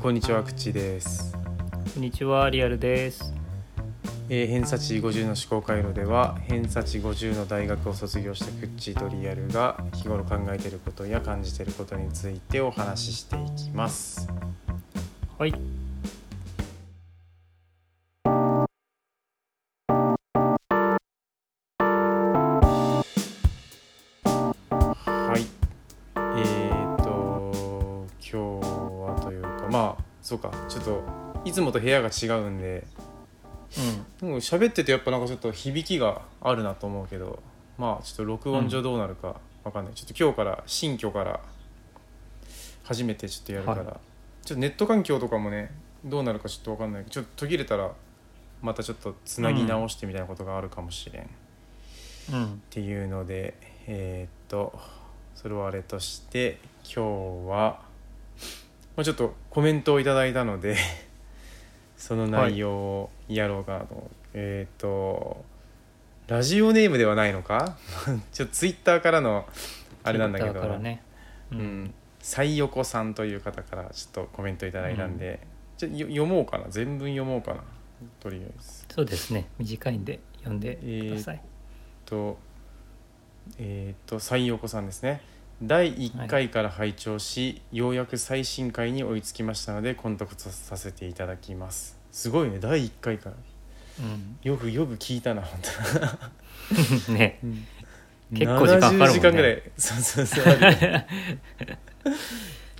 こんにちは、くちです。こんにちは、リアルです。えー、偏差値50の思考回路では、偏差値50の大学を卒業したクッチーとリアルが日頃考えていることや感じていることについてお話ししていきます。はい。はい。ちょっといつもと部屋が違うんで、でも喋っててやっぱなんかちょっと響きがあるなと思うけどまあちょっと録音上どうなるかわかんない、ちょっと今日から新居から初めてちょっとやるから、はいちょっとネット環境とかもねどうなるかちょっとわかんないけどちょっと途切れたらまたちょっとつなぎ直してみたいなことがあるかもしれん、っうん。うん。ていうのでえーっとそれはあれとして今日は、まあ、ちょっとコメントをいただいたので その内容をやろうかなと。思う、えーっとラジオネームではないのか？ちょっとツイッターからのあれなんだけど、からね。う。うん。ん、最横さんという方からちょっとコメントいただいたんで、ちょよ読もうかな。全文読もうかな。とりあえず。そうですね。短いんで読んでください。とえっ、と最横さんですね第1回から拝聴し、ようやく最新回に追いつきましたのでコンタクトさせていただきます。すごいね第1回から。うん。よくよく聞いたな本当 ね。に結構時間かかるもんね。70時間ぐらい。そうそうそう。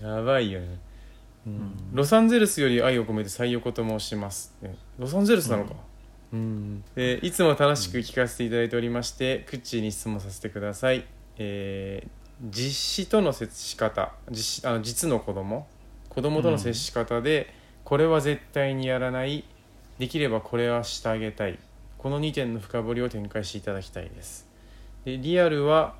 やばいよね、うん。うん。ロサンゼルスより愛を込めて最横と申します、ねロサンゼルスなのか、うん。でいつも楽しく聞かせていただいておりまして、クッチーに質問させてください、えー実子との接し方実子あの実の子供子供との接し方で、これは絶対にやらないできればこれはしてあげたいこの2点の深掘りを展開していただきたいです。でリアルは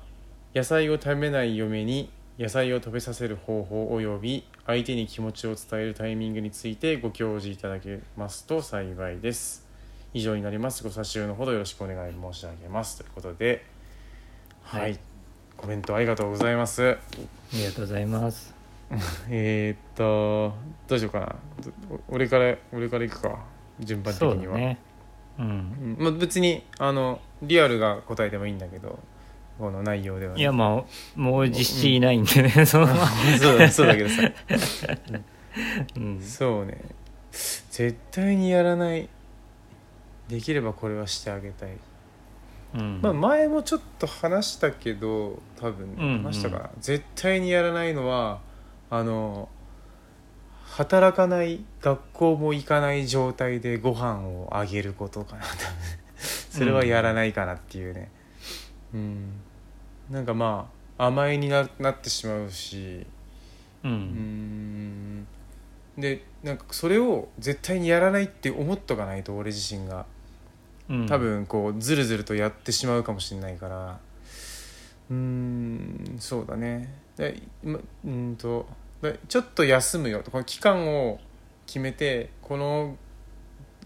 野菜を食べない嫁に野菜を食べさせる方法及び相手に気持ちを伝えるタイミングについてご教示いただけますと幸いです。以上になります。ご差し入れのほどよろしくお願い申し上げます。ということではい、はいコメントありがとうございます。ありがとうございます。えー、っとどうしようかな。ど俺から俺からいくか。順番的には、だね。うん。うんまあ、別にあのリアルが答えてもいいんだけどこの内容ではね。いや、まあ、もう実施いないんでね、そうだそうだけどさ。うん。そうね。絶対にやらない。できればこれはしてあげたい、うん。まあ前もちょっと話したけど多分うんうん。話したかな、絶対にやらないのはあの働かない学校も行かない状態でご飯をあげることかな。多分それはやらないかなっていうね。うん。なんかまあ甘えにななってしまうし。う。うん。んでなんかそれを絶対にやらないって思っとかないと俺自身が。うん多。分こうずるずるとやってしまうかもしれないからうーんそうだねで今うーんとでちょっと休むよとこの期間を決めてこの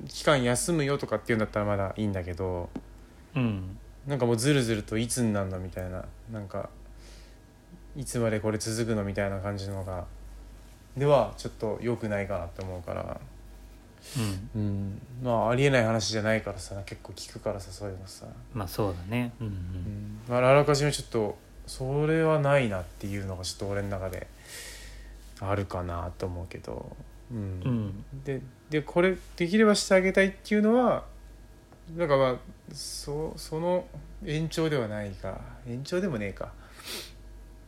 期間休むよとかっていうんだったらまだいいんだけどうん。なんかもうずるずるといつになるのみたいななんかいつまでこれ続くのみたいな感じのがではちょっと良くないかなって思うからうん。うんまあありえない話じゃないからさ結構聞くからさそういうのさ、まあ、そうだね。うん。うんまあ、あらかじめちょっとそれはないなっていうのがちょっと俺の中であるかなと思うけど、うんうん。ででこれできればしてあげたいっていうのはなんかまあそその延長ではないか延長でもねえか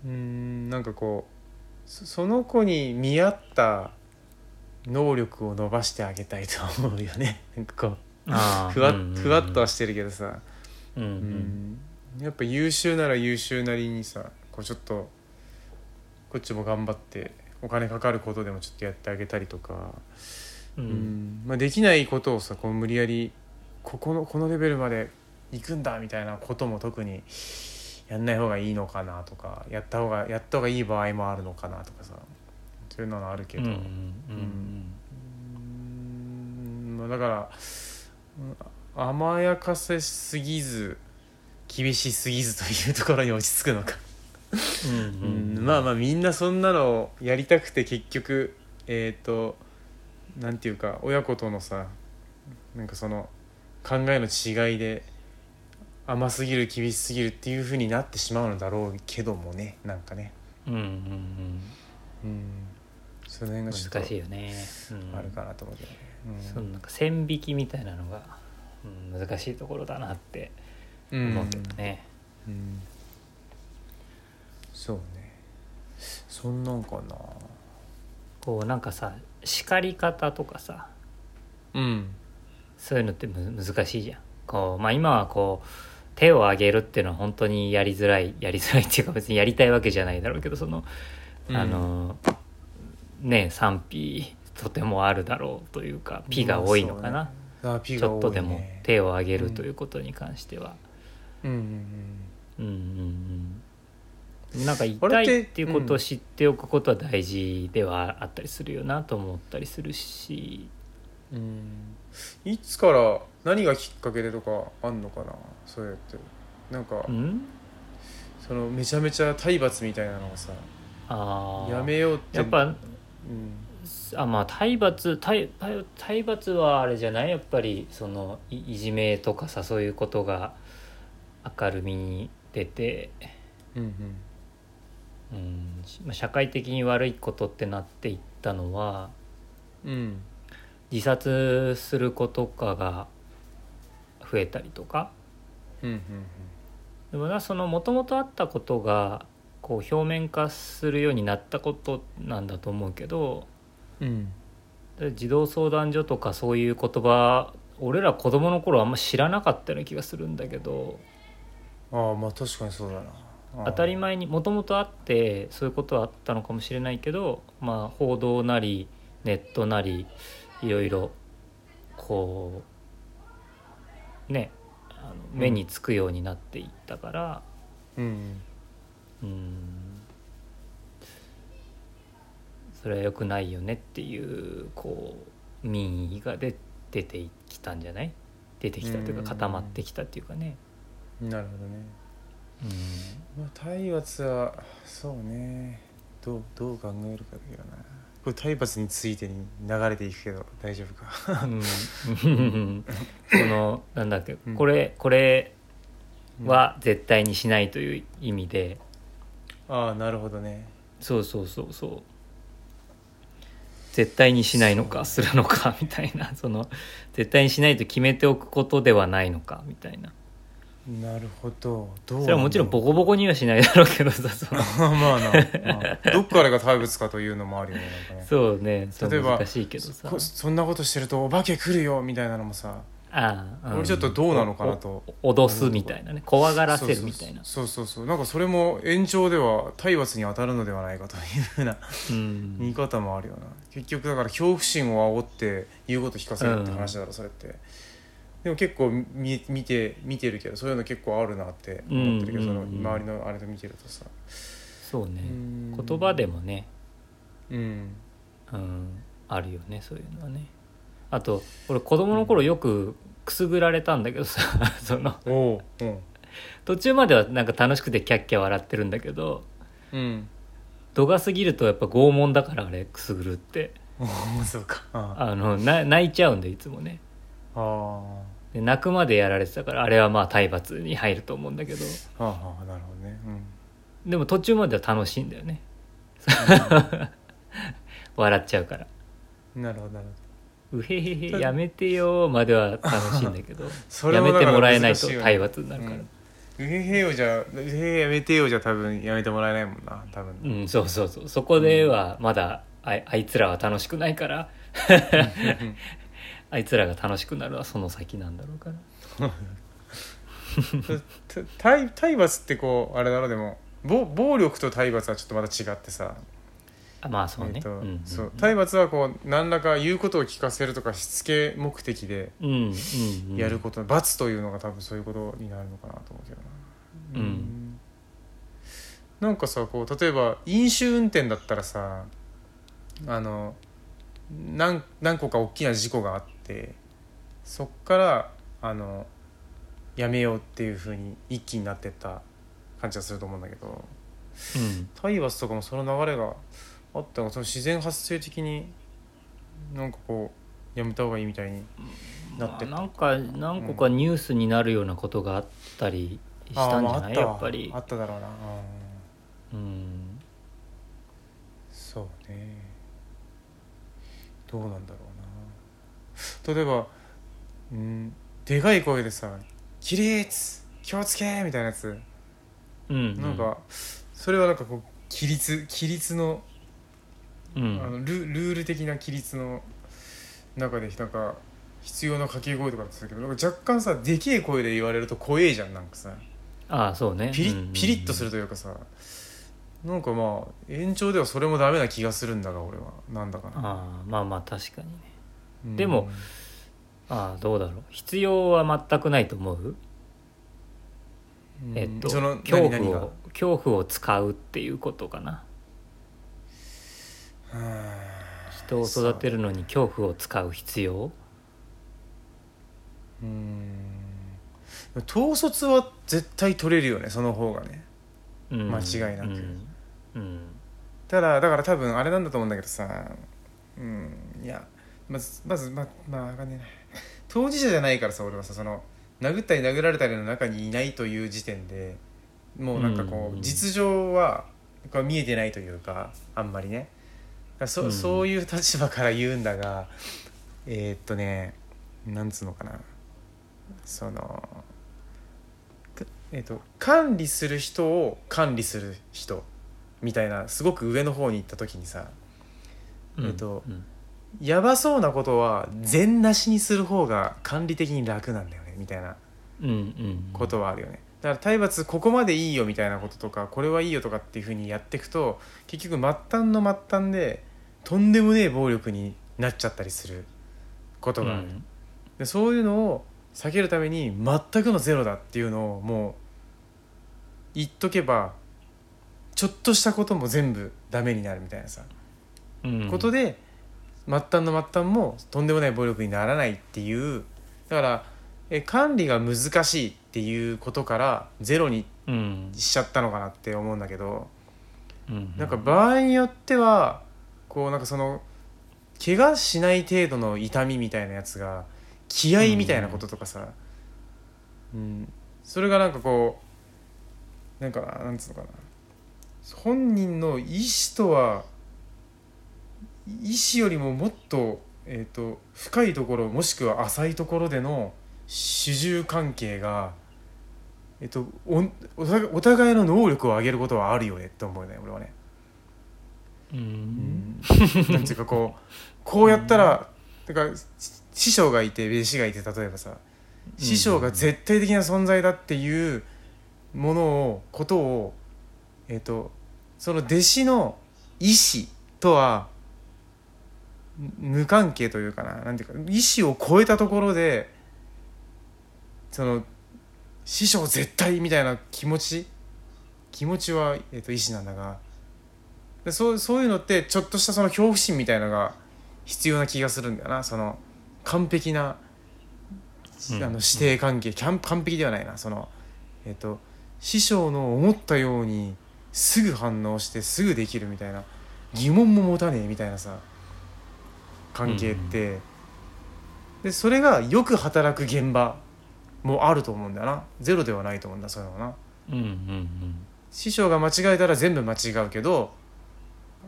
うんなんかこうそその子に見合った能力を伸ばしてあげたいと思うよね なんかこう。ふわふわっとはしてるけどさ、うん。う。うんんやっぱ優秀なら優秀なりにさこうちょっとこっちも頑張ってお金かかることでもちょっとやってあげたりとか。う。うんんまあ、できないことをさこう無理やりここのこのレベルまで行くんだみたいなことも特にやんない方がいいのかなとかやった方がやった方がいい場合もあるのかなとかさそういうのはあるけど、うん。うん。だからうん甘やかせすぎず厳しすぎずというところに落ち着くのか、うん。うんまあまあみんなそんなのやりたくて結局えっ、となんていうか親子とのさなんかその考えの違いで甘すぎる厳しすぎるっていう風になってしまうのだろうけどもねなんかねうんうんうんその辺うんがちょっと難しいよね、うん、あるかなと思うけどね、そのなんか線引きみたいなのが、うん、難しいところだなってうん思うけどね、うん。そうね。そんなんかな。こうなんかさ叱り方とかさうん。そういうのってむ難しいじゃん。こうまあ今はこう手を挙げるっていうのは本当にやりづらいやりづらいっていうか別にやりたいわけじゃないだろうけどその、あのね賛否とてもあるだろうというか「ピ」が多いのかな、ね。ちょっとでも手を挙げるということに関しては。うんうんうん。うんうん、なんかあ痛いっていうことを知っておくことは大事ではあったりするよなと思ったりするし、うん。うんいつから何がきっかけでとかあんのかなそうやって。なんか、うん、そのめちゃめちゃ体罰みたいなのをさやめようってやっぱうんあまあ体罰体体体罰はあれじゃない？やっぱりそのいいじめとかさそういうことが明るみに出て、うんうん。しまあ社会的に悪いことってなっていったのはうん。うん自殺する子とかが増えたりとか。うんうんでもなそのもともとあったことがこう表面化するようになったことなんだと思うけどうん。で児童相談所とかそういう言葉俺ら子供の頃あんま知らなかったような気がするんだけどああまあ確かにそうだな。当たり前にもともとあってそういうことはあったのかもしれないけどまあ報道なりネットなりいろいろこうねあの目につくようになっていったからうんうん。それは良くないよねっていうこう民意がで出てきたんじゃない？出てきたといううん。か固まってきたっていうかね。なるほどね。うん。まあ体罰はそうね。どうどう考えるかだけどな。これ体罰についてに流れていくけど大丈夫か？うん。そのなんだっけ、うん。これこれは絶対にしないという意味で、ああなるほどね。そうそうそうそう。絶対にしないのかするのか みたいな。その絶対にしないと決めておくことではないのかみたいな。なるほど。どうそれはもちろんボボコボコにはしないだろうけどさその。まあな、まあ、どっからが体物かというのもあるよねなんかね。そうね。例えば難しいけどさ。こそんなことしてるとお化け来るよみたいなのもさああ、俺ちょっとどうなのかなと。脅すみたいなね。怖がらせるみたいな。そうそうそうなんかそれも延長では体罰に当たるのではないかというふうなうん。見方もあるよな。結局だから恐怖心を煽って言うこと聞かせるって話だろ、それって。でも結構見見て見てるけどそういうの結構あるなって思ってるけど、うんうんうん。その周りのあれで見てるとさ。そうね。うん。言葉でもね。うん。うん、あるよねそういうのはねあと俺子供の頃よくくすぐられたんだけどさ そのおううん。途中まではなんか楽しくてキャッキャ笑ってるんだけどうん度が過ぎるとやっぱ拷問だからあれくすぐるって。おー そうか。ああのな泣いちゃうんでいつもね。あはで泣くまでやられてたからあれはまあ体罰に入ると思うんだけど。あはあなるほどね。でも途中までは楽しいんだよね。笑っちゃうから。うんなるほどなるほどうへへへやめてよまでは楽しいんだけど。それやめてもらえないと体罰になるから。うん。うへへよじゃうへへやめてよじゃ多分やめてもらえないもんな多分、うん、そうそうそう。そこではまだあいあいつらは楽しくないから。あいつらが楽しくなるのはその先なんだろうから。た体体罰ってこうあれだろでも暴暴力と体罰はちょっとまた違ってさ、あまあそうね、えっとうんうんそう。体罰はこう何らか言うことを聞かせるとかしつけ目的でうんうんうん。やること、罰というのが多分そういうことになるのかなと思うけどな、うん。なんかさこう例えば飲酒運転だったらさあの何何個か大きな事故があってそっからあのやめようっていうふうに一気になってった感じがすると思うんだけど。うん。体罰とかもその流れがあったのがその自然発生的になんかこうやめた方がいいみたいになって。まあなんか何個かニュースになるようなことがあったりしたんじゃない、やっぱり。あっただろうな。うん。うん。そうね。どうなんだろうな。例えばうんでかい声でさ「起立気をつけ!」みたいなやつ。うん。なんかそれはなんかこう規律規律のうん。あのルルール的な規律の中でなんか必要な掛け声とかってたけどなんか若干さでけえ声で言われると怖えじゃんなんかさ。ああそうね。ピリピリッとするというかさ。なんかまあ延長ではそれもダメな気がするんだが俺は。なんだかな、ああまあまあ確かにね。うん。でもああどうだろう。必要は全くないと思う、うん。えっとその恐怖を恐怖を使うっていうことかな。うん人を育てるのに恐怖を使う必要？うん。統率は絶対取れるよねその方がね。うん。間違いなく。うん。うん。ただだから多分あれなんだと思うんだけどさうん。いやまずまずままあわかんねえな。当事者じゃないからさ俺はさその殴ったり殴られたりの中にいないという時点でもうなんかこう、うん。実情はこう見えてないというかあんまりねだそ,、うん。そういう立場から言うんだがえーっとねなんつうのかな。そのかえーっと管理する人を管理する人みたいなすごく上の方に行った時にさうん。えっとうん。やばそうなことは全なしにする方が管理的に楽なんだよねみたいなうんうん。ことはあるよね。だから体罰ここまでいいよみたいなこととかこれはいいよとかっていうふうにやっていくと結局末端の末端でとんでもねえ暴力になっちゃったりすることがある、うん。でそういうのを避けるために全くのゼロだっていうのをもう言っとけばちょっとしたことも全部ダメになるみたいなさ。うん。ことで末端の末端もとんでもない暴力にならないっていう。だからえ管理が難しいっていうことからゼロにうん。しちゃったのかなって思うんだけど。うん。なんか場合によってはこうなんかその怪我しない程度の痛みみたいなやつが気合みたいなこととかさ、うん、それがなんかこうなんかななんつうのかな本人の意思とは意思よりももっと,、えー、と深いところもしくは浅いところでの主従関係が、えっと、おおお互いの能力を上げることはあるよねって思うね俺はね。うん。なんていうかこうこうやったらだから師匠がいて弟子がいて例えばさ師匠が絶対的な存在だっていうものをことをえっ、とその弟子の意思とは無関係というかななんていうか意思を超えたところでその師匠絶対みたいな気持ち気持ちは、えー、と意思なんだがでそうそういうのってちょっとしたその恐怖心みたいのが必要な気がするんだよな。その完璧な、うん。あの師弟関係。キャン完璧ではないな。そのえっ、と師匠の思ったようにすぐ反応してすぐできるみたいな疑問も持たねえみたいなさ関係って、でそれがよく働く現場もあると思うんだよな。ゼロではないと思うんだそういうのはな。うんうん。師匠が間違えたら全部間違うけど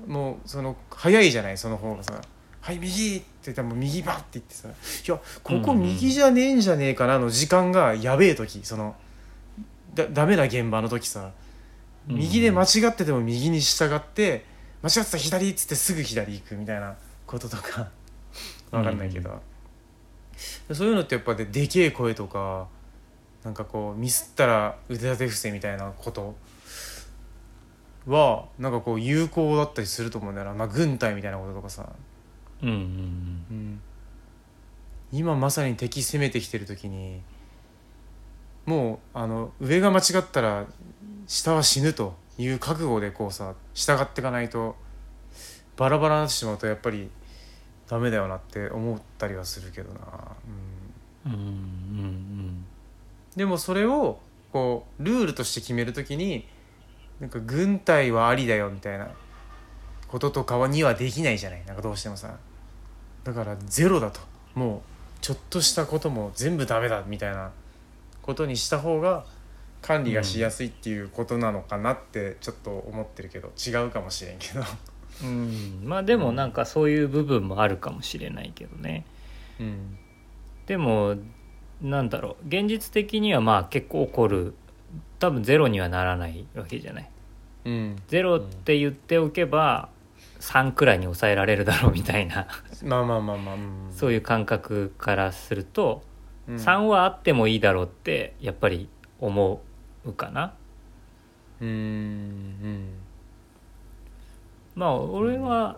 もうその早いじゃないその方がさ「はい右!」って言ったらもう右ばって言ってさ「いやここ右じゃねえんじゃねえかな」の時間がやべえ時そのだダメな現場の時さ。うん右で間違ってても右に従って間違ってたら左っつってすぐ左行くみたいなこととか。わかんないけど、そういうのってやっぱででけえ声とかなんかこうミスったら腕立て伏せみたいなことはなんかこう有効だったりすると思うんだよな、まあ、軍隊みたいなこととかさ、うんうんうん、今まさに敵攻めてきてる時にもうあの上が間違ったら下は死ぬという覚悟でこうさ従っていかないとバラバラになってしまうとやっぱりダメだよなって思ったりはするけどな、うん、うんうんうんでもそれをこうルールとして決めるときになんか軍隊はありだよみたいなこととかはにはできないじゃない。なんかどうしてもさ。だからゼロだと。もうちょっとしたことも全部ダメだみたいなことにした方が管理がしやすいっていうことなのかなってちょっと思ってるけど。違うかもしれんけど。うん。まあでもなんかそういう部分もあるかもしれないけどね。うん。でもなんだろう。現実的にはまあ結構起こる。多分ゼロにはならないわけじゃないうんゼロって言っておけば3くらいに抑えられるだろうみたいな。まあまあまあまあ、うん、そういう感覚からするとうん。3はあってもいいだろうってやっぱり思うかな。うんうん。まあ俺は、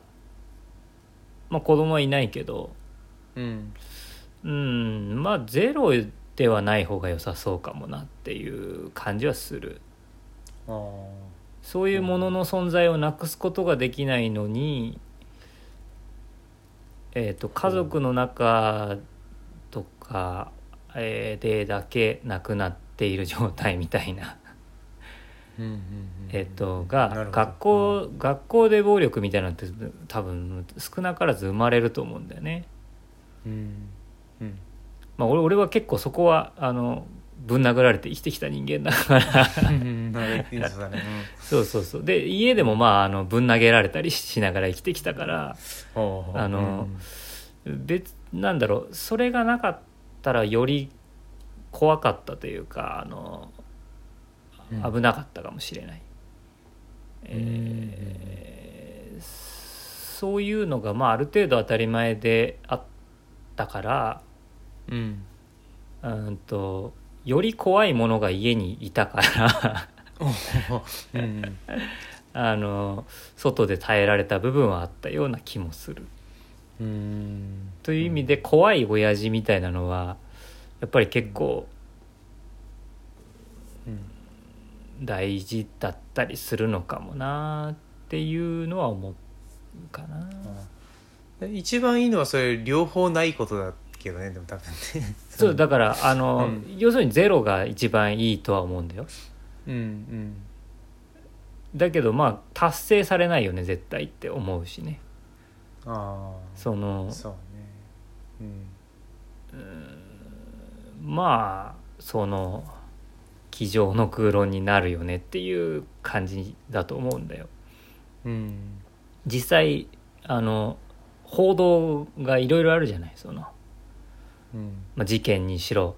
まあ子供はいないけどうん。うんまあゼロではない方が良さそうかもなっていう感じはする。ああそういうものの存在をなくすことができないのに、えー、と家族の中とか、えーでだけなくなっている状態みたいな、えー、とが学校学校で暴力みたいなのって多分少なからず生まれると思うんだよね。うん。うん。まあ、俺俺は結構そこはあのぶん殴られて生きてきた人間だから。そうそうそう。で家でもまああのぶん投げられたりしながら生きてきたから。うんあの別なんだろう。それがなかったらより怖かったというかあのうん。危なかったかもしれない、えーそういうのがまあある程度当たり前であったからうん。うんとより怖いものが家にいたからうん あの外で耐えられた部分はあったような気もする。うん。という意味で怖い親父みたいなのはやっぱり結構うん。大事だったりするのかもなっていうのは思うかな。一番いいのはそれ両方ないことだけどねでも多分ねそうだからあの、うん。要するにゼロが一番いいとは思うんだよ。うんうん。だけどまあ達成されないよね絶対って思うしね。あそのあそうね。まあその机上の空論になるよねっていう感じだと思うんだよ。うんうん。実際あの報道がいろいろあるじゃないその、うん。まあ、事件にしろ、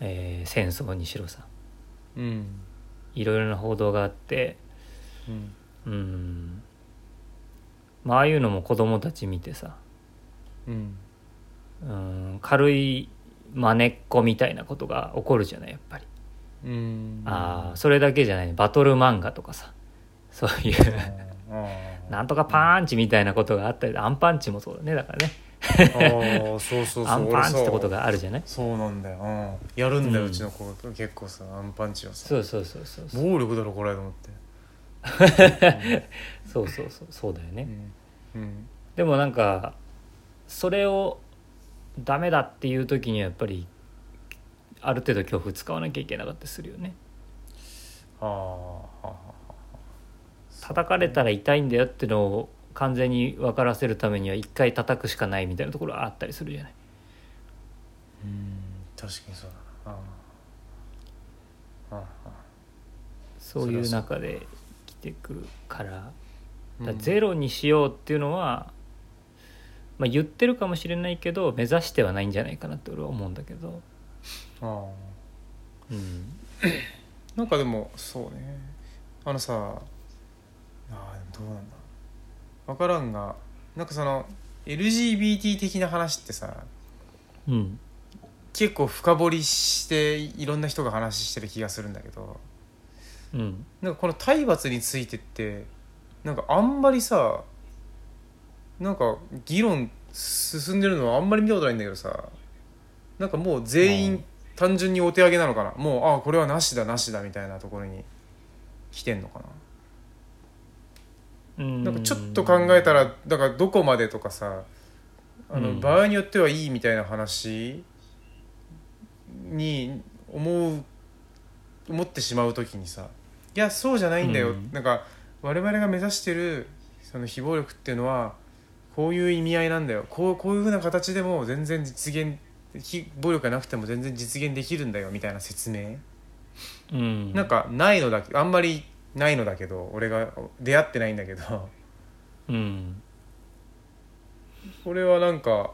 えー戦争にしろさ。うん。いろいろな報道があってうん。うん。まあああいうのも子供たち見てさ。うん。うん。軽い真似っこみたいなことが起こるじゃないやっぱり、うん。ああそれだけじゃない。バトル漫画とかさ。そういう。あなんとかパンチみたいなことがあったりアンパンチもそうだねだからねああそうそうそう。アンパンチってことががあるじゃない？そうなんだよ、うん、やるんだよ、ううんちの子結構さアンパンチはさ。そうそうそうそう。暴力だろこれと思って。そうそうそう。そうだよね、うん。うん。でもなんかそれをダメだっていう時にはやっぱりある程度恐怖使わなきゃいけなかったりするよね。ああはあは叩かれたら痛いんだよってのを完全に分からせるためには一回叩くしかないみたいなところがあったりするじゃない。うん確かにそうだな。ああああそういう中で生きていくから。だゼロにしようっていうのは、まあ、言ってるかもしれないけど目指してはないんじゃないかなって俺は思うんだけど、あうん、あなんかでもそうね。あのさあどうなんだ分からんがなんかその LGBT 的な話ってさうん。結構深掘りしていろんな人が話してる気がするんだけどうん。なんかこの体罰についてってなんかあんまりさなんか議論進んでるのはあんまり見たことないんだけどさなんかもう全員単純にお手上げなのかな。もうああこれはなしだなしだみたいなところに来てんのかな。うんなんかちょっと考えたらだからどこまでとかさあの、うん。場合によってはいいみたいな話に思う思ってしまう時にさいやそうじゃないんだよ、うん。なんか我々が目指してるその非暴力っていうのはこういう意味合いなんだよ。こうこういうふうな形でも全然実現非暴力がなくても全然実現できるんだよみたいな説明。うん。なんかないのだけ。あんまりないのだけど俺が出会ってないんだけど。うん。これはなんか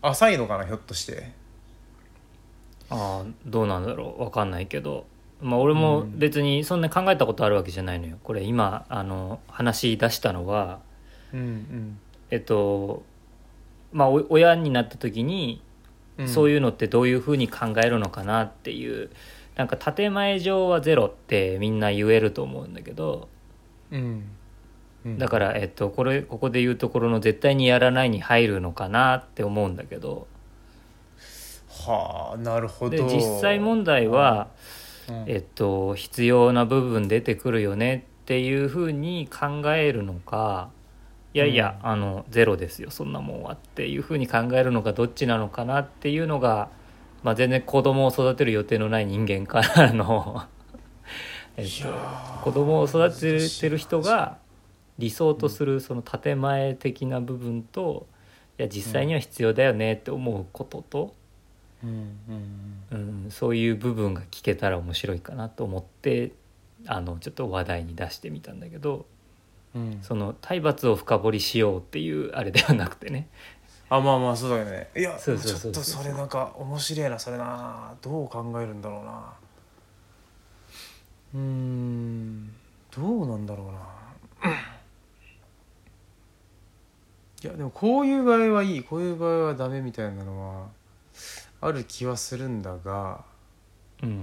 浅いのかなひょっとして。ああどうなんだろう。わかんないけど。まあ俺も別にそんな考えたことあるわけじゃないのよ。これ今あの話し出したのは。うん。えっとまあお親になった時にうん。そういうのってどういうふうに考えるのかなっていうなんか建前上はゼロってみんな言えると思うんだけどうん。うん。だから、えっと、これここで言うところの絶対にやらないに入るのかなって思うんだけど。はあなるほど。で実際問題は、うん。えっと、必要な部分出てくるよねっていうふうに考えるのかいやいや、あのゼロですよそんなもんはっていうふうに考えるのかどっちなのかなっていうのが、まあ、全然子供を育てる予定のない人間からの、えっと、子供を育ててる人が理想とするその建前的な部分といや実際には必要だよねって思うことと、うんうん。うん、そういう部分が聞けたら面白いかなと思ってあのちょっと話題に出してみたんだけどうん。その体罰を深掘りしようっていうあれではなくてねあまあまあそうだよね。いやちょっとそれなんか面白いなそれな。どう考えるんだろうな。うーん。どうなんだろうないやでもこういう場合はいい。こういう場合はダメみたいなのはある気はするんだが。ううーん。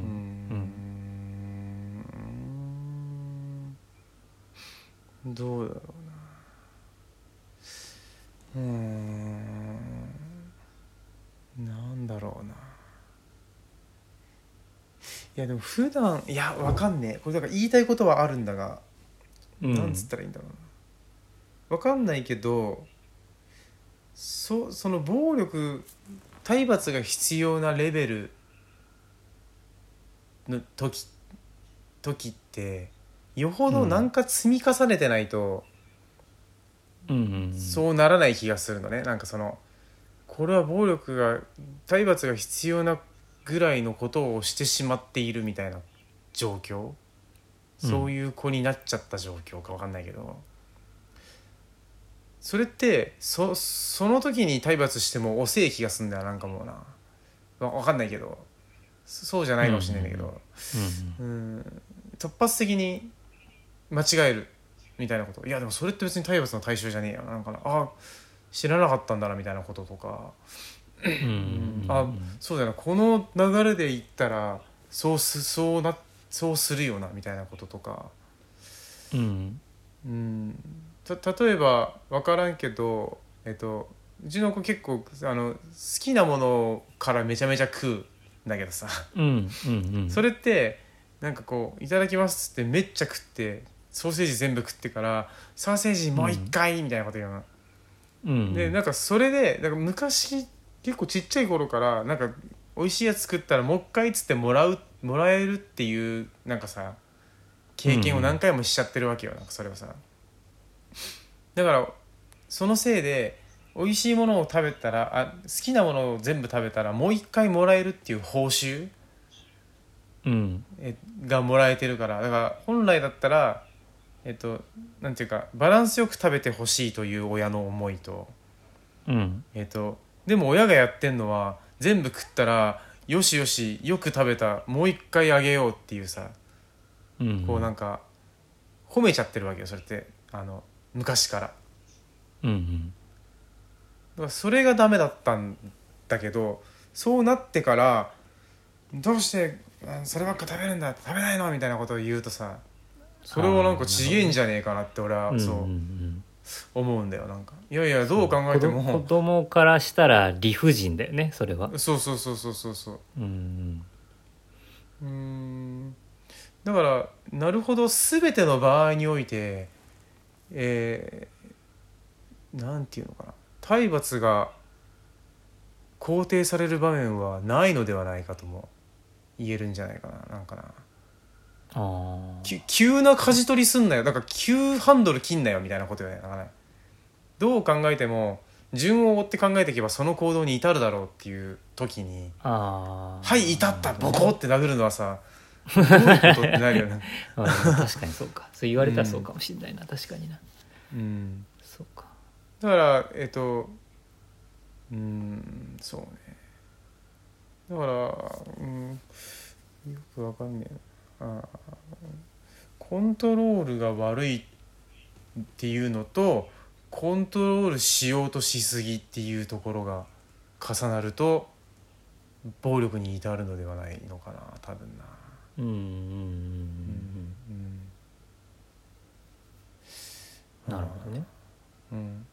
ん。どうだろう。なうーん。なんだろうな。いやでも普段いやわかんねえ。これだから言いたいことはあるんだが、うん。なんつったらいいんだろうな。わかんないけどそその暴力体罰が必要なレベルの時時ってよほどなんか積み重ねてないと、うんうんうんそうならない気がするのね。なんかそのこれは暴力が体罰が必要なぐらいのことをしてしまっているみたいな状況、そういう子になっちゃった状況か分かんないけど。それってそその時に体罰しても遅い気がすんだよ。なんかもうな。わ分かんないけど。そそうじゃないかもしれないんだけど、うん。突発的に間違えるみたいなこと。いやでもそれって別に体罰の対象じゃねえよ。なんかなあ知らなかったんだなみたいなこととか、あそうだよな。この流れで言ったらそうすそうなそうするよなみたいなこととか、うん。うん、た例えば分からんけど、えっと、うちの子結構あの好きなものからめちゃめちゃ食うんだけどさ。うんうんうん。それってなんかこう「いただきます」ってめっちゃ食ってソーセージ全部食ってから「ソーセージもう一回」みたいなこと言うの。うん。でなんかそれでなんか昔結構ちっちゃい頃からなんか美味しいやつ作ったらもう一回っつってもらうもらえるっていうなんかさ経験を何回もしちゃってるわけよ、なんかそれはさ。だからそのせいで美味しいものを食べたらあ好きなものを全部食べたらもう一回もらえるっていう報酬うん。えがもらえてるから。だから本来だったらえっとなんていうかバランスよく食べてほしいという親の思いと。うん。えっとでも親がやってんのは全部食ったらよしよしよく食べたもう一回あげようっていうさうんこうなんか褒めちゃってるわけよそれって。あの昔から。うんうん。だからそれがダメだったんだけどそうなってからどうしてあそればっか食べるんだ食べないのみたいなことを言うとさそれはなんかちげえんじゃねえかなって俺はうんそううん。思うんだよなんか。いやいやどう考えて子供子も供からしたら理不尽だよねそれは。そうそうそうそうそうそう。うんうーん。だからなるほど全ての場合においてえー、なんていうのかな。体罰が肯定される場面はないのではないかとも言えるんじゃないかななんかな急な舵取りすんなよ。だから急ハンドル切んなよみたいなことよねどう考えても順を追って考えていけばその行動に至るだろうっていう時に「ああはい至った。ボコ!」って殴るのはさ どういうことってなるよね。うん確かにそうか。そう言われたらそうかもしれないな、確かにな。うん。そうか。だからえっとうんそうね。だからうんよくわかんねえな。あコントロールが悪いっていうのとコントロールしようとしすぎっていうところが重なると暴力に至るのではないのかな多分な。うんうんうんうん。うんなるほどね。うん。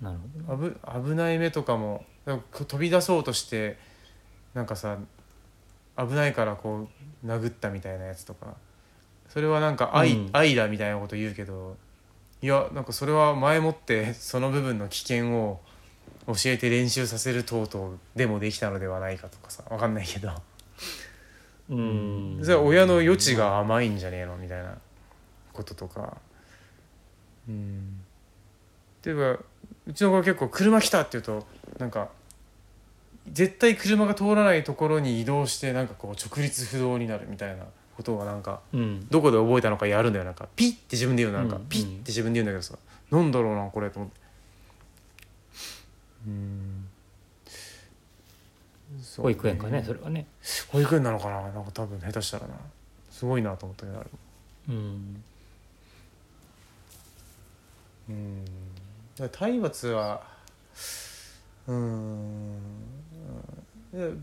なるほどね。危危ない目とかもか飛び出そうとしてなんかさ危ないからこう殴ったみたいなやつとかそれはなんか愛,、うん愛だみたいなこと言うけどいやなんかそれは前もって その部分の危険を教えて練習させる等々でもできたのではないかとかさわかんないけど、うんそれは親の余地が甘いんじゃねえのみたいなこととか。うん例えばうちの子は結構「車来た!」って言うとなんか絶対車が通らないところに移動してなんかこう直立不動になるみたいなことがなんかうん。どこで覚えたのかやるんだよなんかピッて自分で言うのなんかうん。ピッて自分で言うんだけどさなんだろうなこれと思って。うん。保育園かねそれはね。保育園なのかななんか多分下手したらな。すごいなと思ったけどあれうん。うん。体罰はうん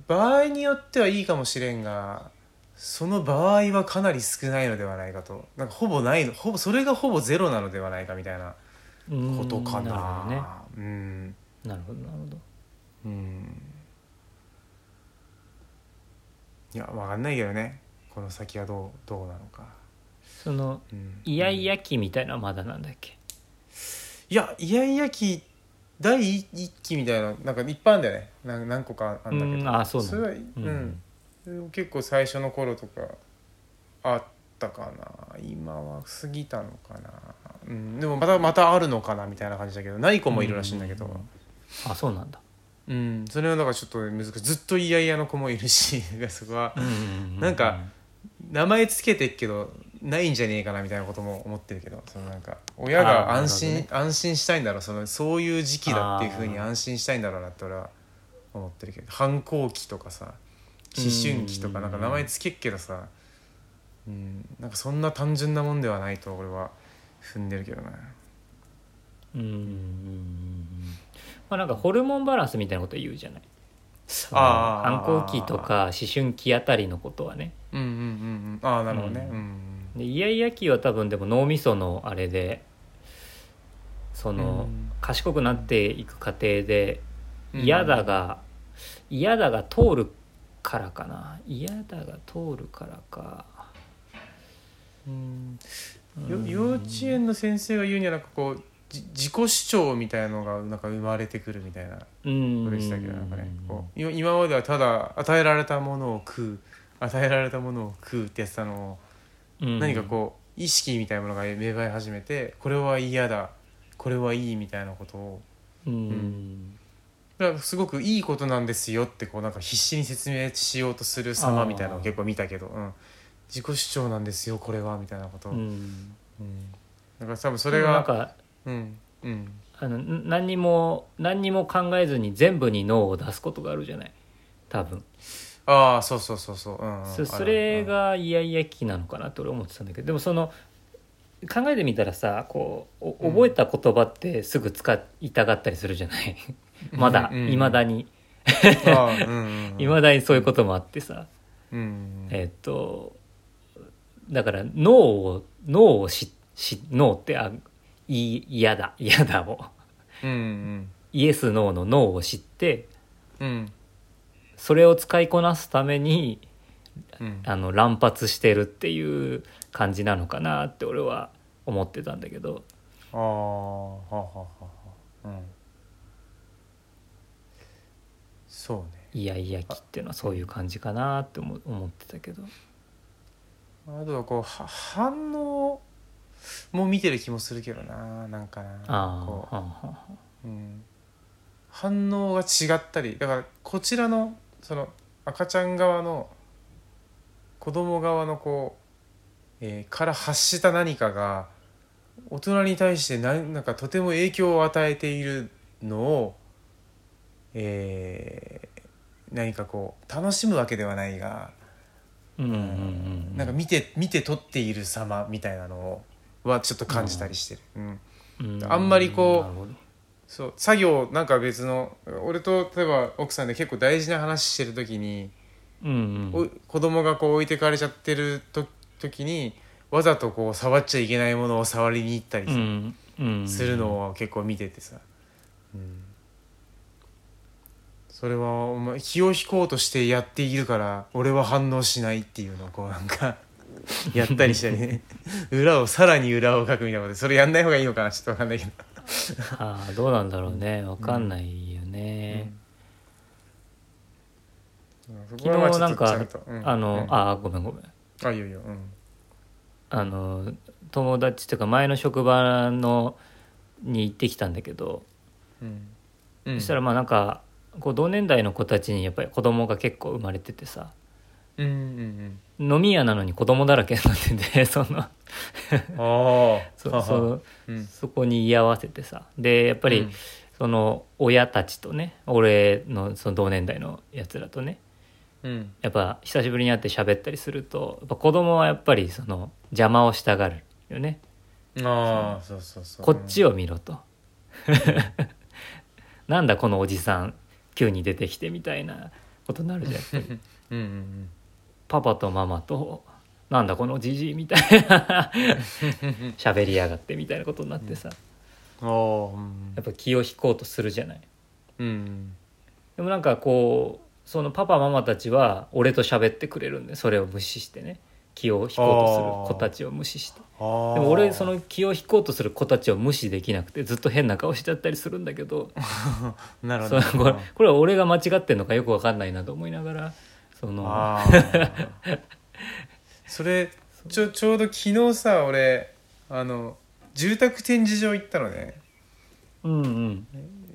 場合によってはいいかもしれんがその場合はかなり少ないのではないかと。なんかほぼないのほぼそれがほぼゼロなのではないかみたいなうん。ことかな。なるほどね。うん。なるほどなるほど。うん。いやわかんないけどね。この先はどうどうなのか、そのうん、イヤイヤ期みたいなのはまだなんだっけ？いやイヤイヤ期第一期みたいななんかいっぱいあるんだよね。なん何個かあるんだけど、うんあそうなんだ。れはうん、結構最初の頃とかあったかな。今は過ぎたのかな、うん、でもまたまたあるのかなみたいな感じだけど。ない子もいるらしいんだけど、あそうなんだ。うん。それはだからちょっと難しい。ずっとイヤイヤの子もいるし。そこはなんか名前つけてっけどないんじゃねえかなみたいなことも思ってるけどそのなんか親が安心、あーなるほ安心したいんだろうそのそういう時期だっていうふうに安心したいんだろうなって俺は思ってるけど反抗期とかさ思春期とかなんか名前つけっけどさうんなんかそんな単純なもんではないと俺は踏んでるけどな。うんまあなんかホルモンバランスみたいなこと言うじゃない。あー反抗期とか思春期あたりのことはね。うんうんうんうん。ああなるほどね。ううんでイヤイヤ期は多分でも脳みそのあれでその、うん。賢くなっていく過程でうん。嫌だが嫌だが通るからかな。嫌だが通るからか。うん。幼稚園の先生が言うにはなんかこうじ自己主張みたいなのがなんか生まれてくるみたいな。うん。ことでしたけどなんかね。こう今今まではただ与えられたものを食う与えられたものを食うってやってたのをうん何かこう意識みたいなものが芽生え始めてこれは嫌だこれはいいみたいなことを。うん。だからすごくいいことなんですよってこうなんか必死に説明しようとする様みたいなのを結構見たけど、うん、自己主張なんですよこれはみたいなことを、ううん。んだから多分そそれがなんかうんうん。あのん何にも何にも考えずに全部に脳を出すことがあるじゃない？多分ああそうそうそうそう、うんうん、そそれがイヤイヤ期なのかなって俺思ってたんだけど。でもその考えてみたらさこう覚えた言葉ってすぐ使いたがったりするじゃない？まだいまうん。うんいま だにそういうこともあってさ。うん。えっとだから脳を脳をしし脳ってあい嫌だ。嫌だを。うんうん。イエスノーの脳を知ってうんそれを使いこなすためにうん。あの乱発してるっていう感じなのかなって俺は思ってたんだけど。ああはあはあはあ。うん。そうね。イヤイヤ期っていうのはそういう感じかなって思思ってたけど。あとはこうは反応もう見てる気もするけどななんかな。あこあはんはんはんう、うん、反応が違ったりだからこちらのその赤ちゃん側の子供側のこう、えーから発した何かが大人に対して何なんかとても影響を与えているのを、えー何かこう楽しむわけではないが、うんうんうんなんか見て見て撮っている様みたいなのはちょっと感じたりしてる。うん。うん。あんまりこうそう作業なんか別の俺と例えば奥さんで結構大事な話してる時に、うんうん。お子供がこう置いてかれちゃってると時にわざとこう触っちゃいけないものを触りに行ったりさうんうん。するのを結構見ててさ、うん。それはお前気を引こうとしてやっているから俺は反応しないっていうのをこうなんかやったりしたりね。裏をさらに裏を書くみたいなことでそれやんない方がいいのかな？ちょっとわかんないけど。ああどうなんだろうね。わかんないよね、うん。昨日なんか、あの、うん。ああごめんごめん。あいいよいいよ。うん。あの友達というか前の職場のに行ってきたんだけど、うん。うん。そしたらまあなんかこう同年代の子たちにやっぱり子供が結構生まれててさ。うんうん飲み屋なのに子供だらけになってて その そそうん。そこに居合わせてさ。でやっぱり、うん。その親たちとね俺のその同年代のやつらとねうん。やっぱ久しぶりに会って喋ったりするとやっぱ子供はやっぱりその邪魔をしたがるよね。ああそうそうそう。こっちを見ろと。なんだこのおじさん急に出てきてみたいなことになるじゃんやっぱり。うんうんパパとママとなんだこのじじいみたいな。喋りやがってみたいなことになってさ。うん。やっぱ気を引こうとするじゃない。うん。でもなんかこうそのパパママたちは俺と喋ってくれるんでそれを無視してね。気を引こうとする子たちを無視して。でも俺その気を引こうとする子たちを無視できなくてずっと変な顔しちゃったりするんだけど。なるほど。これこれは俺が間違ってんのかよく分かんないなと思いながらその。それちょちょうど昨日さ俺あの住宅展示場行ったのね。うんうん。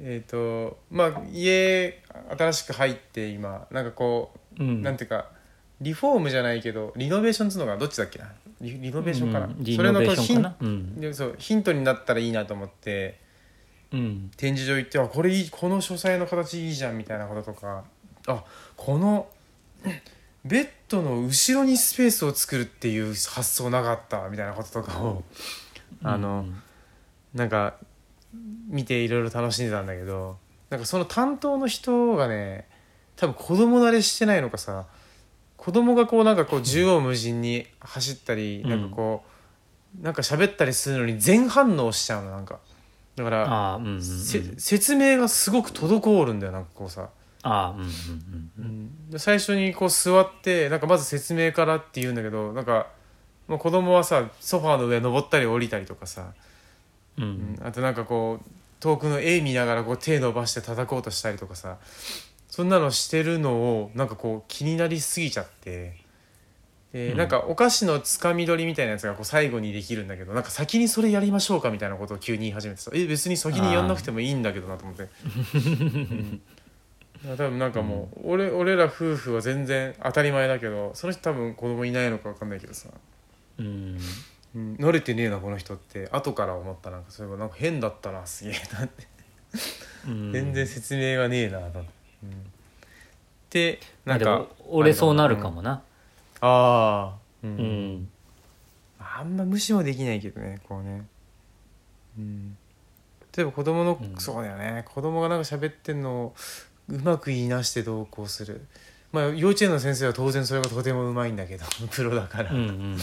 えっ、とまあ家新しく入って今。なんかこううん。なんていうかリフォームじゃないけどリノベーションっつうのがどっちだっけな？リリノベーションかな、うん。それのこうヒンでそうヒントになったらいいなと思ってうん。展示場行ってあこれいいこの書斎の形いいじゃんみたいなこととか。あこのベッドの後ろにスペースを作るっていう発想なかったみたいなこととかをあの、なんか見ていろいろ楽しんでたんだけどなんかその担当の人がね多分子供慣れしてないのかさ子供がこうなんかこう縦横無尽に走ったり、うん。なんかこうなんか喋ったりするのに全反応しちゃうのなんか。だから、うんうん説明がすごく滞るんだよなんかこうさ、ああうんうんうんうん。で最初にこう座ってなんかまず説明からって言うんだけどなんかもう子供はさソファーの上登ったり降りたりとかさ、ううんん。あとなんかこう遠くの絵見ながらこう手伸ばして叩こうとしたりとかさ。そんなのしてるのをなんかこう気になりすぎちゃって。で、うん。なんかお菓子のつかみ取りみたいなやつがこう最後にできるんだけどなんか先にそれやりましょうかみたいなことを急に言い始めてさ。え別に先にやんなくてもいいんだけどなと思って。多分なんかもう、俺俺ら夫婦は全然当たり前だけどその人多分子供いないのか分かんないけどさ、うん。うん、慣れてねえなこの人って。後から思ったなんかそういえばなんか変だったなすげえなって。うん。全然説明がねえなと、うん、でなんか俺そうなるかもな。ああう、うん。ん。あんま無視もできないけどねこうね。うん。例えば子供の、うん。そうだよね。子供がなんか喋ってんのをうまく言いなしてどうこうする。まあ幼稚園の先生は当然それがとてもうまいんだけど プロだから、うん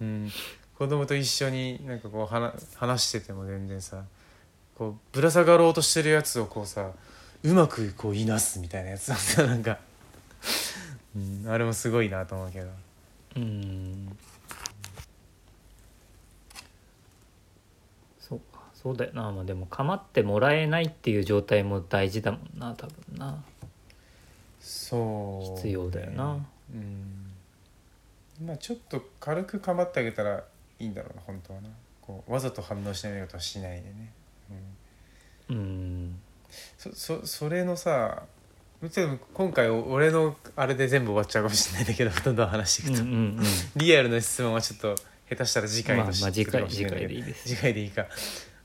うん子供と一緒になんかこう話話してても全然さこうぶら下がろうとしてるやつをこうさうまくこういなすみたいなやつなんさなんか、うん、あれもすごいなと思うけど。うんそうだよな。まあでも構ってもらえないっていう状態も大事だもんな。多分な。そう、必要だよな。うん。まあちょっと軽く構ってあげたらいいんだろうな本当はな。こうわざと反応しないことはしないでね、うん、うん。そそそれのさ今回お俺のあれで全部終わっちゃうかもしれないんだけど どんどん話していくと、うんうんうん。リアルな質問はちょっと下手したら次回とまあまあ次回次回でいいです。次回でいいか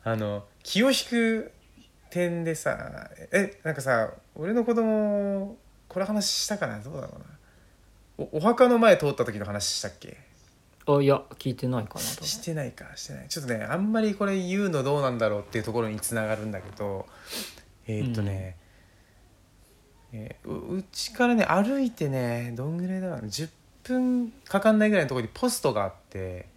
あの気を引く点でさえなんかさ俺の子供これ話したかな？どうだろうな。おお墓の前通った時の話したっけ？あいや聞いてないかなとしてないかしてない。ちょっとねあんまりこれ言うのどうなんだろうっていうところにつながるんだけどえーっとね、えーううちからね歩いてねどんぐらいだろうな。10分かかんないぐらいのところにポストがあって、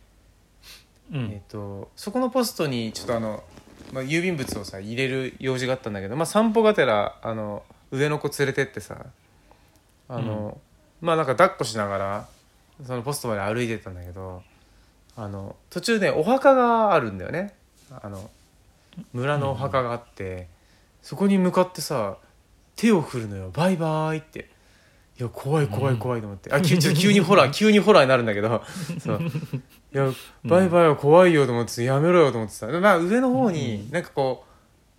うえーっとそこのポストにちょっとあの、まあ、郵便物をさ入れる用事があったんだけど、まあ、散歩がてらあの上の子連れてってさあの、まあなんか抱っこしながらそのポストまで歩いてったんだけどあの途中ねお墓があるんだよね。あの村のお墓があって、そこに向かってさ手を振るのよ「バイバイ」って。いや怖い怖い怖いと思って、あ急急にホラー急にホラーになるんだけど。そう。いやバイバイは怖いよと思ってやめろよと思ってさ、まあ、上の方になんかこ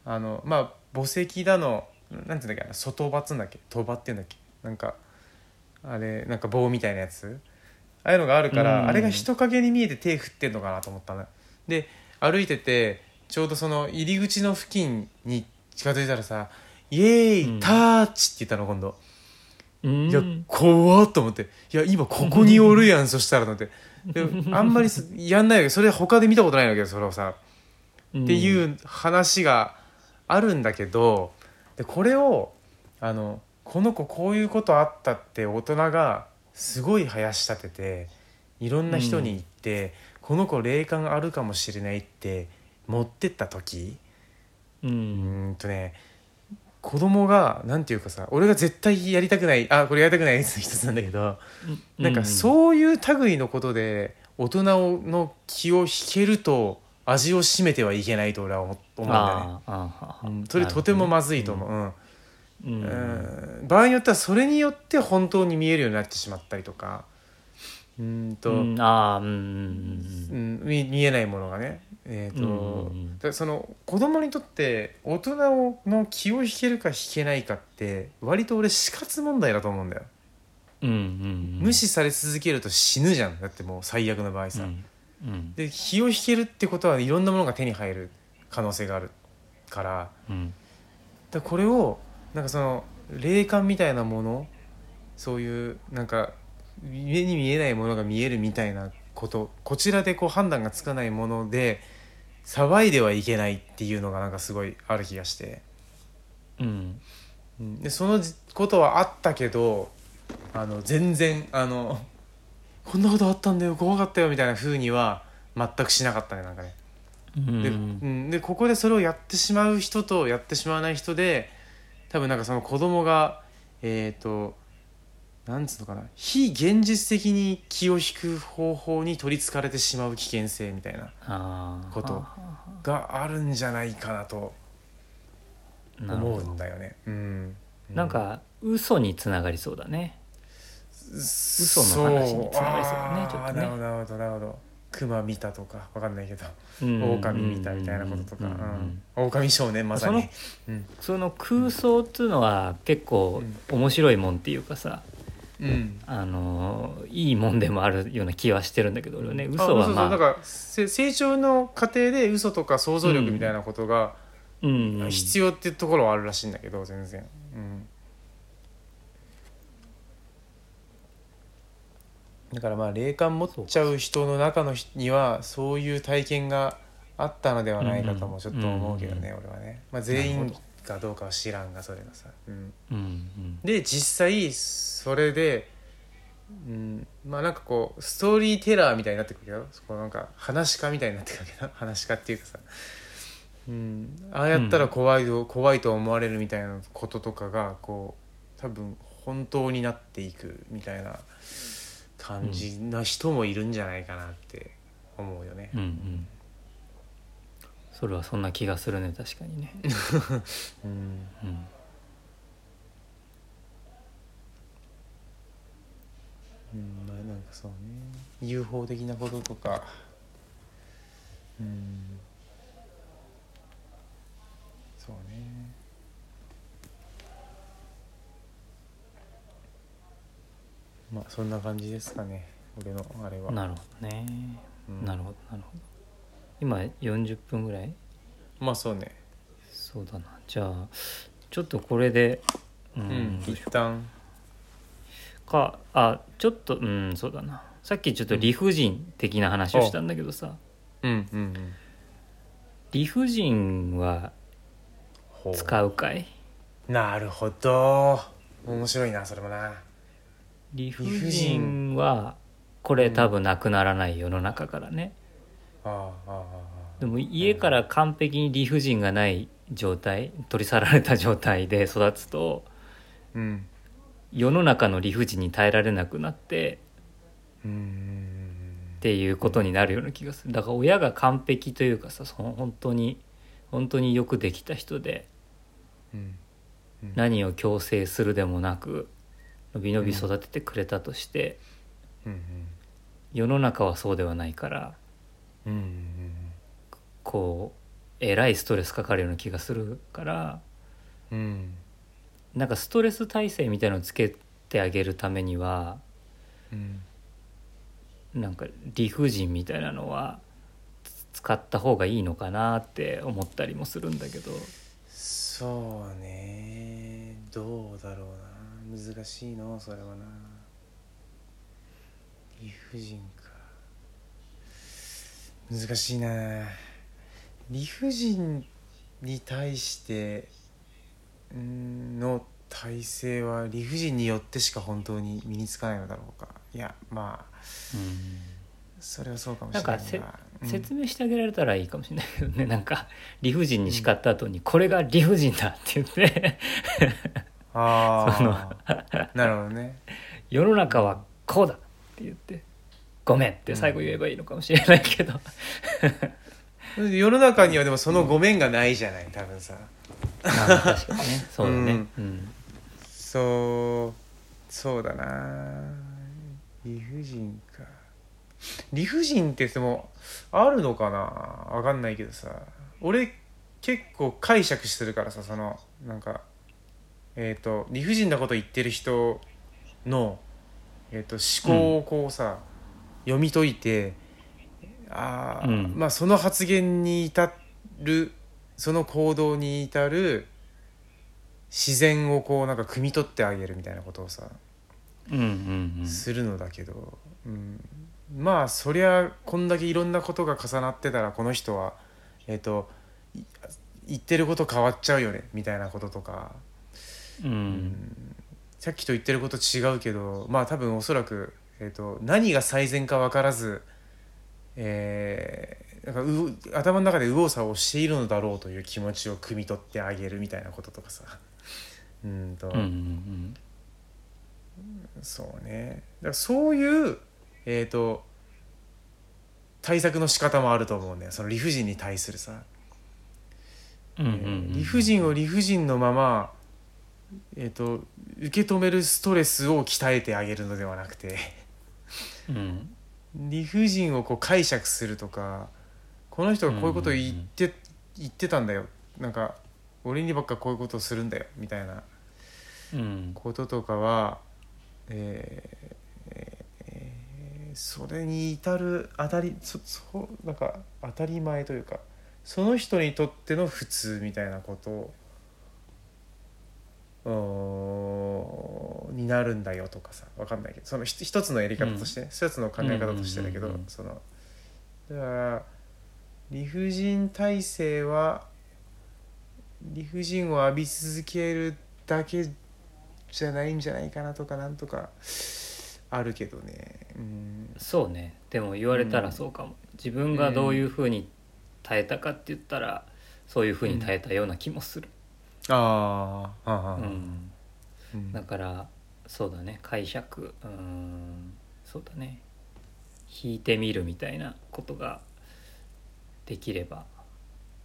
うあのまあ墓石だのなんていうんだっけ外場っつうんだっけ？戸場っていうんだっけ？なんかあれなんか棒みたいなやつ？ああいうのがあるから、うんあれが人影に見えて手振ってんのかなと思ったので歩いててちょうどその入り口の付近に近づいたらさ「イエーイ、うん。タッチ!」って言ったの今度。うん。いや怖っと思って。いや今ここにおるやん そしたらと思ってあんまりすやんないわけ。どそれ他で見たことないんだけどそれをさ。っていう話があるんだけどでこれをあのこの子こういうことあったって大人がすごい囃し立てていろんな人に言って、この子霊感あるかもしれないって持ってった時。うんとね子供がなんていうかさ俺が絶対やりたくないあこれやりたくないやつの一つなんだけど、なんかそういう類のことで大人の気を引けると味を占めてはいけないと俺は思思うんだよね。うんそれとてもまずいと思う、うん。うん。うん。場合によってはそれによって本当に見えるようになってしまったりとかうーんと、うんああうんうんうん見見えないものがね。えーとうんうんその子供にとって大人の気を引けるか引けないかって割と俺死活問題だと思うんだよ、うんうんうん。無視され続けると死ぬじゃん。だってもう最悪の場合さ、うんうん。で気を引けるってことはいろんなものが手に入る可能性があるから。うん。だこれをなんかその霊感みたいなものそういうなんか目に見えないものが見えるみたいなことこちらでこう判断がつかないもので騒いではいけないっていうのがなんかすごいある気がして、うん。うん。でそのじことはあったけどあの全然あのこんなことあったんだよ怖かったよみたいな風には全くしなかったねなんかね。うん。で,、うん、でここでそれをやってしまう人とやってしまわない人で多分なんかその子供がえっ、となんつうのかな。非現実的に気を引く方法に取りつかれてしまう危険性みたいなことはがあるんじゃないかなと思うんだよね。うん、なんか嘘につながりそうだね。嘘の話につながりそうだねちょっとね。なるほどなるほどなるほど。熊見たとかわかんないけど、うん。狼見たみたいなこととか、うんうん狼少年まさに。うん。その空想っていうのは結構面白いもんっていうかさ、うん。あのーいいもんでもあるような気はしてるんだけど俺ね。あ嘘はまあ。そうそうだからせ成長の過程で嘘とか想像力みたいなことがうん。必要っていうところはあるらしいんだけど全然、うん、だからまあ霊感持っちゃう人の中の人にはそういう体験があったのではないかともちょっと思うけどね、俺はね、まあ、全員かどうかは知らんがそれがさ、うん、うんうん。で実際それで、うん、まあなんかこうストーリーテラーみたいになってくるけどそこなんか話し家みたいになってくるけど 話し家っていうかさ、うん、ああやったら怖いと、怖いと思われるみたいなこととかがこう多分本当になっていくみたいな感じな人もいるんじゃないかなって思うよね。うんうんそれはそんな気がするね確かにね、うん。うん、うん、まあなんかそうね。UFO 的なこととか。うん。そうね。まあそんな感じですかね俺のあれは。なるほどね、うん。なるほどなるほど今40分ぐらい？まあそうね。そうだな。じゃあちょっとこれでううんう一しよ旦。うかあちょっとうんそうだな。さっきちょっと理不尽的な話をしたんだけどさ、うんうんうん。理不尽は使うかい？なるほど。面白いなそれもな。理不不尽はこれ多分なくならない世の中からねでも家から完璧に理不尽がない状態取り去られた状態で育つとあうん。世の中の理不尽に耐えられなくなってうん。っていうことになるような気がする。だから親が完璧というかさその本当に本当によくできた人でうん。何を強制するでもなくのびのび育ててくれたとしてうん。世の中はそうではないからうんうんこうえらいストレスかかるような気がするからうん。うんなんかストレス耐性みたいのをつけてあげるためにはうん。なんか理不尽みたいなのはつ使った方がいいのかなって思ったりもするんだけど。そうね。どうだろうな。難しいのそれはな。理不尽か難しいな。理不尽に対しての体制は理不尽によってしか本当に身につかないのだろうか。いやまあそれはそうかもしれないな。んかせうん。説明してあげられたらいいかもしれないけどね。なんか理不尽に叱った後に「これが理不尽だ」って言って。ああ なるほどね「世の中はこうだ」って言って「ごめん」って最後言えばいいのかもしれないけど、世の中にはでもそのごめんがないじゃない多分さ。まあ確かにね。そうだね、うん。うん。そうそうだな。理不尽か。理不尽って言ってもあるのかな？わかんないけどさ。俺結構解釈してるからさそのなんかえっ、と理不尽なこと言ってる人の、えー、と思考をこうさ、読み解いてあー、うん。まあその発言に至るその行動に至る自然をこうなんか汲み取ってあげるみたいなことをさ、うんうんうん。するのだけど、うん、まあそりゃこんだけいろんなことが重なってたらこの人はえっ、とい言ってること変わっちゃうよねみたいなこととか、うん。さっきと言ってること違うけどまあ多分おそらく、えー、と何が最善か分からず、えーなんかう頭の中で右往左往しているのだろうという気持ちを汲み取ってあげるみたいなこととかさ。うんと、うんうんそうね。だからそういうえっ、と対策の仕方もあると思うんだよ。その理不尽に対するさ、うんうんえーうん。理不尽を理不尽のままえー、と受け止めるストレスを鍛えてあげるのではなくてうん。理不尽をこう解釈するとかこの人がこういうことを言って,、言ってたんだよ。なんか俺にばっかこういうことをするんだよ。みたいなうん。こととかは、えーえーそれに至る当たりそそうなんか当たり前というかその人にとっての普通みたいなことをになるんだよとかさわかんないけどそのひ一つのやり方として、一つの考え方としてだけど、うんうんうんうん。そのだから理不尽体制は理不尽を浴び続けるだけじゃないんじゃないかなとかなんとかあるけどね。うん。そうね。でも言われたらそうかも、自分がどういうふうに耐えたかって言ったらそういうふうに耐えたような気もする、あーあーあー、うん。うん。だからそうだね解釈うんそうだね。引いてみるみたいなことができれば。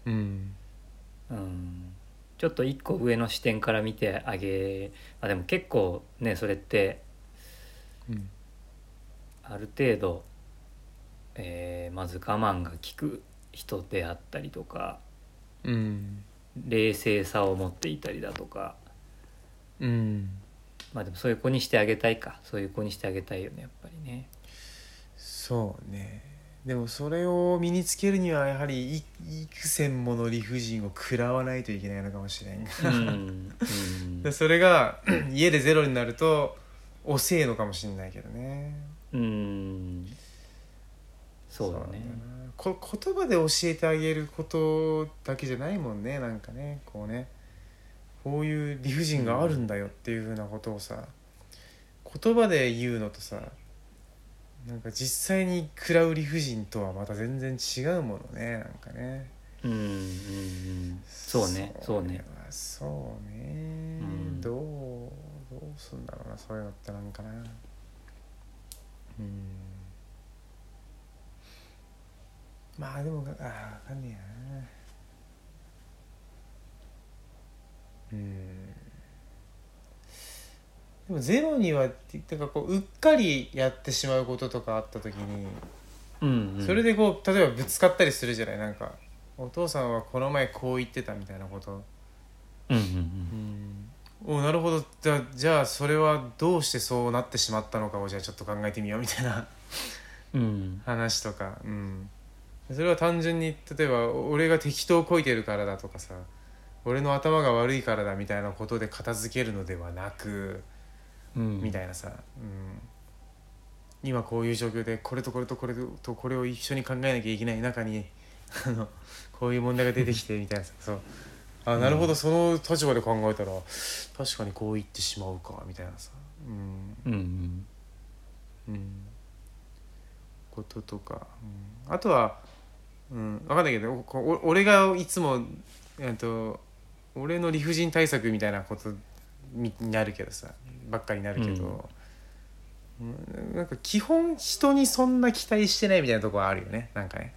うん。うん。ちょっと一個上の視点から見てあげあでも結構ねそれってうん。ある程度、えーまず我慢が効く人であったりとか。うん冷静さを持っていたりだとか。うん。まあでもそういう子にしてあげたいか。そういう子にしてあげたいよねやっぱりね。そうね。でもそれを身につけるにはやはりい幾千もの理不尽を食らわないといけないのかもしれんが、うんうん。で それが 家でゼロになると遅えのかもしれないけどね。うん。そうだねこ言葉で教えてあげることだけじゃないもんねなんかねこうね。こういう理不尽があるんだよっていうふうなことをさ言葉で言うのとさなんか実際に食らう理不尽とはまた全然違うものねなんかね。うんうんうん。そうねそうね。そうね、ん。どうどうすんだろうなそういうのってなんかな。うんまあでもああ分かんねえな。うん。でもゼロにはてかこううっかりやってしまうこととかあった時にうんうん。それでこう例えばぶつかったりするじゃない？なんかお父さんはこの前こう言ってたみたいなこと。うんうんおなるほど。じゃあじゃあそれはどうしてそうなってしまったのかをじゃあちょっと考えてみようみたいな。うんうん。話とか、うん、それは単純に例えば俺が適当こいてるからだとかさ俺の頭が悪いからだみたいなことで片付けるのではなく、うん。みたいなさ、うん、今こういう状況でこれとこれとこれとこれを一緒に考えなきゃいけない中に あのこういう問題が出てきてみたいなさそう。あなるほど。その立場で考えたら確かにこう言ってしまうかみたいなさ、うん。うんうん。うん、こととか、うん、あとは、うん、分かんないけど俺がいつも、えっと、俺の理不尽対策みたいなことにになるけどさばっかりになるけど、うん。なんか基本人にそんな期待してないみたいなところはあるよねなんかね、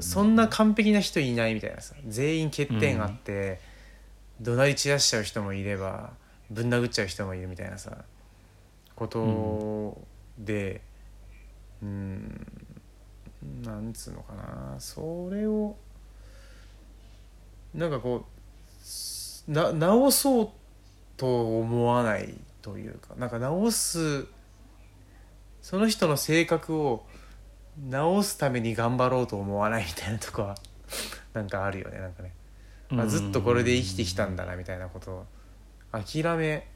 そんな完璧な人いないみたいなさ全員欠点あって、怒鳴り散らしちゃう人もいればぶん殴っちゃう人もいるみたいなさことでうんなんつうのかな。それをなんかこうな直そうと思わないというかなんか直すその人の性格を直すために頑張ろうと思わないみたいなとこは なんかあるよねなんかね、あずっとこれで生きてきたんだなみたいなことを諦め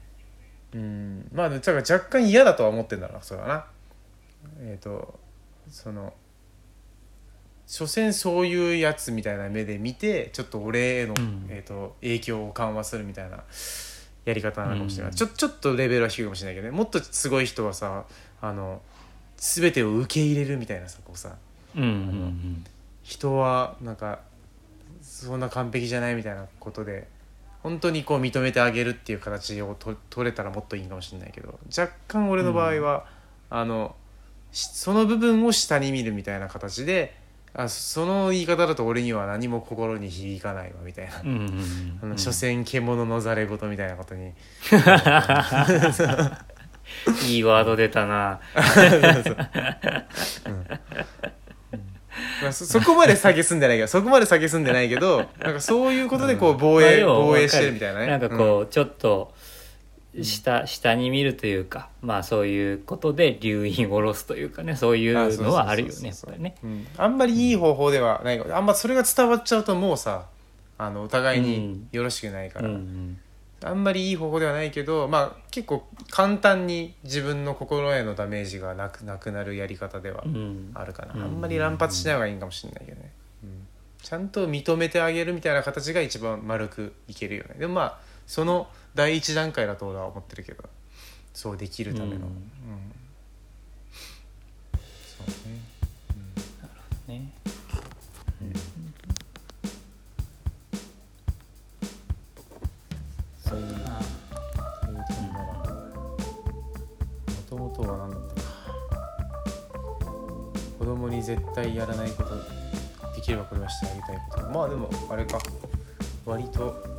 うん。まあだから若干嫌だとは思ってんだろうなそれはな。えっ、とその所詮そういうやつみたいな目で見てちょっと俺への、うん。えー、と影響を緩和するみたいなやり方なのかもしれない、うん。ちょちょっとレベルは低いかもしれないけどね。もっとすごい人はさあの全てを受け入れるみたいなさこうさうんうん人はなんかそんな完璧じゃないみたいなことで本当にこう認めてあげるっていう形をと取れたらもっといいかもしれないけど若干俺の場合は、あのしその部分を下に見るみたいな形であその言い方だと俺には何も心に響かないわみたいな。うんうんうんあの所詮獣のざれ言みたいなことに、いいワード出たな。まあ、そそこまで下げすんでないけどそこまで下げすんでないけどなんかそういうことでこう防衛、まあ要は防衛してるみたいなね。なんかこうちょっと下下に見るというかまあそういうことで留飲を下ろすというかねそういうのはあるよねやっぱりね。うん、あんまりいい方法ではない。あんまそれが伝わっちゃうともうさあのお互いによろしくないかうんら、うん。あんまりいい方法ではないけどまあ結構簡単に自分の心へのダメージがなくなくなるやり方ではうん。あるかな、うんあんまり乱発しない方がいいかもしれないけどね、うん。ちゃんと認めてあげるみたいな形が一番丸くいけるよね。でもまあその第一段階だと俺は思ってるけど。そうできるための、うん。うん。そうね。ねそういうあそういう点な。らもともとは何だったか 子供に絶対やらないことできればこれはしてあげたいこと。まあでもあれか。割と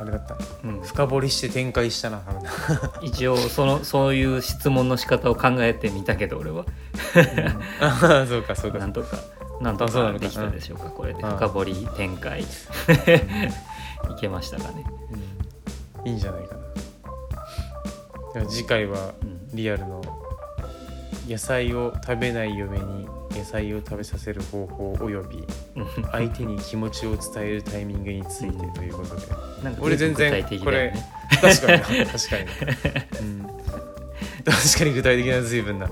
あれだった。うん。深掘りして展開したな。一応そのそういう質問の仕方を考えてみたけど俺は。ああそうかそうか。なんとかなんとかかできたでしょうか。これでうん。深掘り展開。いけましたかね。いいんじゃないかな。次回はうん。リアルの野菜を食べない嫁に野菜を食べさせる方法および相手に気持ちを伝えるタイミングについてということで。なんか俺全然具体的だよね。確かに確かに、うん、確かに具体的な随分な。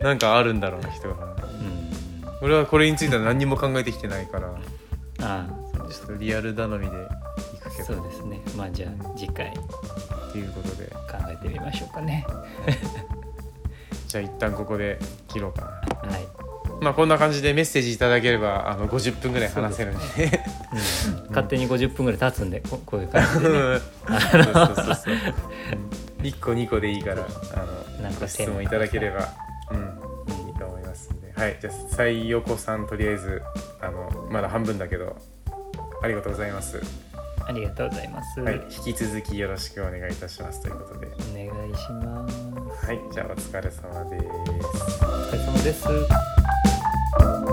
なんかあるんだろうな人が。うん。俺はこれについては何にも考えてきてないから。ああ。ちょっとリアル頼みでいくけど。そうですね。まあじゃあ次回。考っていうことで。えてみましょうかね。じゃあ一旦ここで切ろうかな。はい、まあこんな感じでメッセージいただければあの50分ぐらい話せるんで。うん、勝手に50分ぐらい経つんでここういう感じで、ね、そうそうそうそう。1個2個でいいからあのなんかご質問いただければ、うん、いいと思いますんで。はい。じゃあ最横さんとりあえずあのまだ半分だけどありがとうございます、ありがとうございます、はい、引き続きよろしくお願いいたしますということで。お願いします。はい。じゃあお疲れ様です。お疲れ様です Bye.